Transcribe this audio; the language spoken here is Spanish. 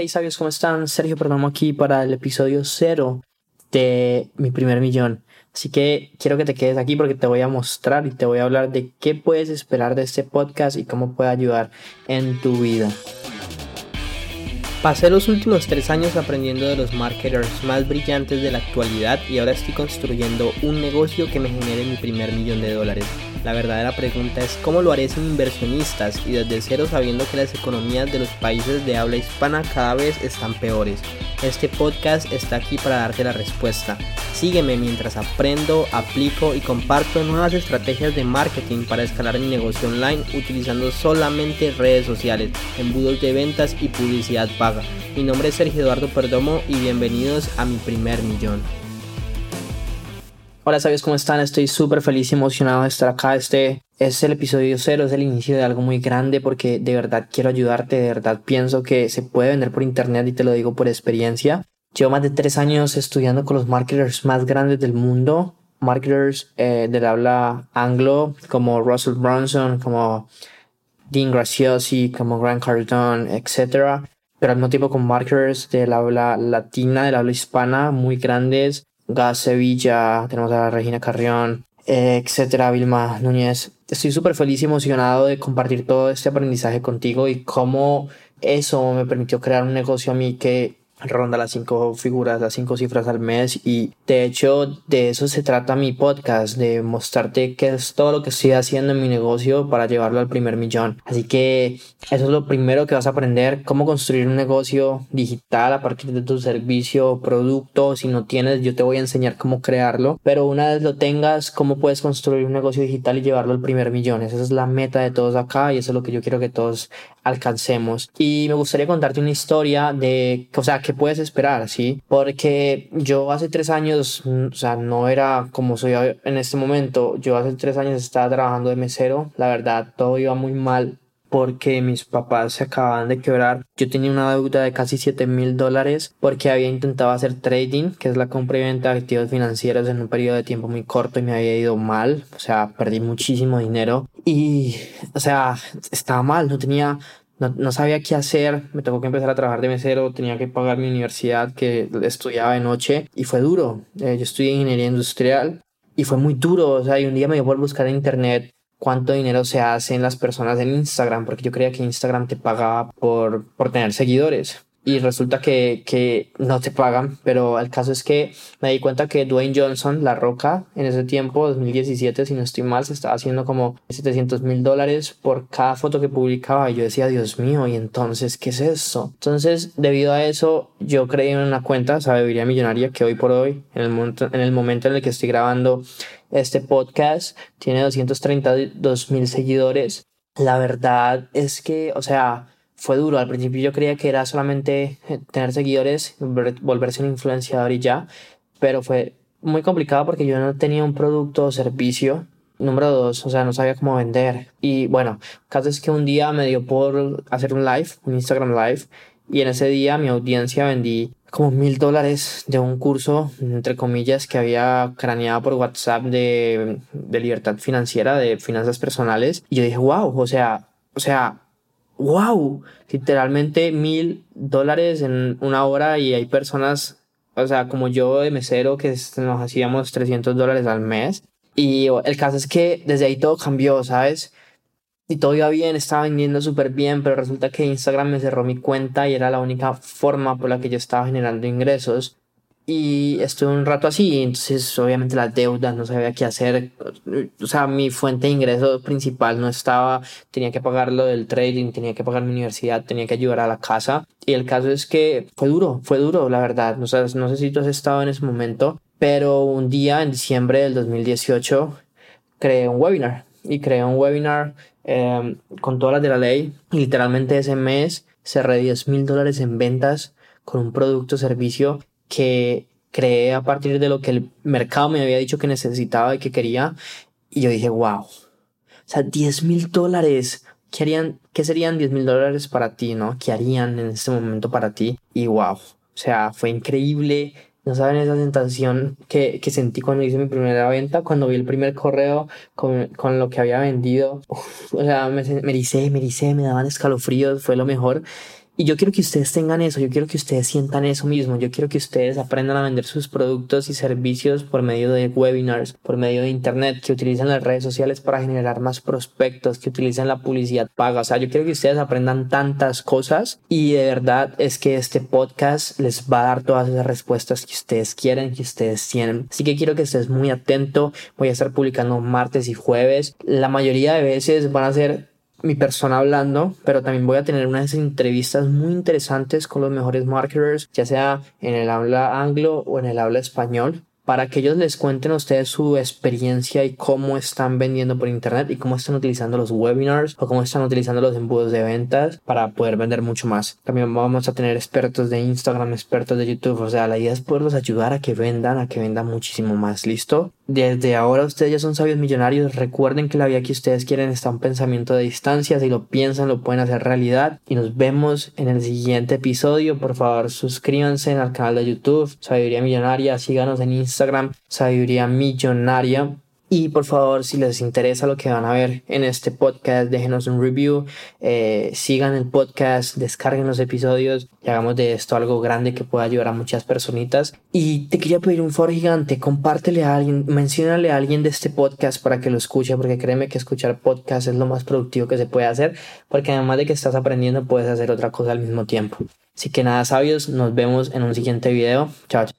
Hey sabios, ¿cómo están? Sergio Perdomo aquí para el episodio cero de mi primer millón. Así que quiero que te quedes aquí porque te voy a mostrar y te voy a hablar de qué puedes esperar de este podcast y cómo puede ayudar en tu vida. Pasé los últimos tres años aprendiendo de los marketers más brillantes de la actualidad y ahora estoy construyendo un negocio que me genere mi primer millón de dólares. La verdadera pregunta es cómo lo haré sin inversionistas y desde cero sabiendo que las economías de los países de habla hispana cada vez están peores. Este podcast está aquí para darte la respuesta. Sígueme mientras aprendo, aplico y comparto nuevas estrategias de marketing para escalar mi negocio online utilizando solamente redes sociales, embudos de ventas y publicidad paga. Mi nombre es Sergio Eduardo Perdomo y bienvenidos a mi primer millón. Hola, ¿sabes cómo están? Estoy súper feliz y emocionado de estar acá. Este es el episodio cero, es el inicio de algo muy grande porque de verdad quiero ayudarte, de verdad pienso que se puede vender por internet y te lo digo por experiencia. Llevo más de tres años estudiando con los marketers más grandes del mundo, marketers eh, del habla anglo como Russell Brunson, como Dean Graciosi, como Grant Cardone, etc. Pero al mismo tiempo con marketers del habla latina, del habla hispana, muy grandes Gas Sevilla, tenemos a Regina Carrión, etcétera, Vilma Núñez. Estoy súper feliz y emocionado de compartir todo este aprendizaje contigo y cómo eso me permitió crear un negocio a mí que ronda las cinco figuras, las cinco cifras al mes y de hecho de eso se trata mi podcast, de mostrarte qué es todo lo que estoy haciendo en mi negocio para llevarlo al primer millón. Así que eso es lo primero que vas a aprender, cómo construir un negocio digital a partir de tu servicio o producto. Si no tienes, yo te voy a enseñar cómo crearlo, pero una vez lo tengas, cómo puedes construir un negocio digital y llevarlo al primer millón. Esa es la meta de todos acá y eso es lo que yo quiero que todos alcancemos. Y me gustaría contarte una historia de, o sea, qué puedes esperar, ¿sí? Porque yo hace tres años, mm, o sea, no era como soy en este momento. Yo hace tres años estaba trabajando de mesero. La verdad, todo iba muy mal porque mis papás se acababan de quebrar. Yo tenía una deuda de casi 7 mil dólares porque había intentado hacer trading, que es la compra y venta de activos financieros en un periodo de tiempo muy corto y me había ido mal. O sea, perdí muchísimo dinero y, o sea, estaba mal, no tenía... No, sabía qué hacer, me tocó que empezar a trabajar de mesero, tenía que pagar mi universidad que estudiaba de noche y fue duro. Eh, yo estudié ingeniería industrial y fue muy duro, o sea, y un día me dio por buscar en internet cuánto dinero se hacen las personas en Instagram, porque yo creía que Instagram te pagaba por, por tener seguidores. Y resulta que, que no te pagan, pero el caso es que me di cuenta que Dwayne Johnson, La Roca, en ese tiempo, 2017, si no estoy mal, se estaba haciendo como 700 mil dólares por cada foto que publicaba. Y yo decía, Dios mío, ¿y entonces qué es eso? Entonces, debido a eso, yo creé en una cuenta, Sabiduría Millonaria, que hoy por hoy, en el, momento, en el momento en el que estoy grabando este podcast tiene 232 mil seguidores. La verdad es que, o sea, fue duro. Al principio yo creía que era solamente eh, tener seguidores, volverse un influenciador y ya, pero fue muy complicado porque yo no tenía un producto o servicio. Número dos, o sea, no sabía cómo vender. Y bueno, caso es que un día me dio por hacer un live, un Instagram live, y en ese día mi audiencia vendí como mil dólares de un curso, entre comillas, que había craneado por WhatsApp de, de libertad financiera, de finanzas personales. Y yo dije, wow, o sea, o sea, wow, literalmente mil dólares en una hora y hay personas, o sea, como yo de mesero que nos hacíamos 300 dólares al mes. Y el caso es que desde ahí todo cambió, ¿sabes? y todo iba bien, estaba vendiendo súper bien, pero resulta que Instagram me cerró mi cuenta y era la única forma por la que yo estaba generando ingresos. Y estuve un rato así, entonces obviamente las deudas, no sabía qué hacer. O sea, mi fuente de ingreso principal no estaba, tenía que pagar lo del trading, tenía que pagar mi universidad, tenía que ayudar a la casa. Y el caso es que fue duro, fue duro, la verdad. No, sé, no sé si tú has estado en ese momento, pero un día en diciembre del 2018 creé un webinar y creé un webinar Em, con todas las de la ley. literalmente ese mes cerré 10 mil dólares en ventas con un producto o servicio que creé a partir de lo que el mercado me había dicho que necesitaba y que quería. Y yo dije, wow. O sea, 10 mil dólares. ¿Qué, harían, ¿Qué serían 10 mil dólares para ti, no? ¿Qué harían en este momento para ti? Y wow. O sea, fue increíble no saben esa sensación que, que, sentí cuando hice mi primera venta, cuando vi el primer correo con, con lo que había vendido. o sea, me, me ericé, me ericé, me daban escalofríos, fue lo mejor. Y yo quiero que ustedes tengan eso, yo quiero que ustedes sientan eso mismo, yo quiero que ustedes aprendan a vender sus productos y servicios por medio de webinars, por medio de internet, que utilicen las redes sociales para generar más prospectos, que utilicen la publicidad paga. O sea, yo quiero que ustedes aprendan tantas cosas y de verdad es que este podcast les va a dar todas esas respuestas que ustedes quieren, que ustedes tienen. Así que quiero que estés muy atento. Voy a estar publicando martes y jueves. La mayoría de veces van a ser mi persona hablando, pero también voy a tener unas entrevistas muy interesantes con los mejores marketers, ya sea en el habla anglo o en el habla español para que ellos les cuenten a ustedes su experiencia y cómo están vendiendo por internet y cómo están utilizando los webinars o cómo están utilizando los embudos de ventas para poder vender mucho más. También vamos a tener expertos de Instagram, expertos de YouTube, o sea, la idea es poderlos ayudar a que vendan, a que vendan muchísimo más, ¿listo? Desde ahora ustedes ya son sabios millonarios, recuerden que la vida que ustedes quieren está un pensamiento de distancia, si lo piensan lo pueden hacer realidad. Y nos vemos en el siguiente episodio, por favor suscríbanse al canal de YouTube, Sabiduría Millonaria, síganos en Instagram Instagram, Sabiduría Millonaria. Y por favor, si les interesa lo que van a ver en este podcast, déjenos un review, eh, sigan el podcast, descarguen los episodios y hagamos de esto algo grande que pueda ayudar a muchas personitas. Y te quería pedir un favor gigante, compártele a alguien, menciónale a alguien de este podcast para que lo escuche, porque créeme que escuchar podcast es lo más productivo que se puede hacer, porque además de que estás aprendiendo, puedes hacer otra cosa al mismo tiempo. Así que nada, sabios, nos vemos en un siguiente video. Chao.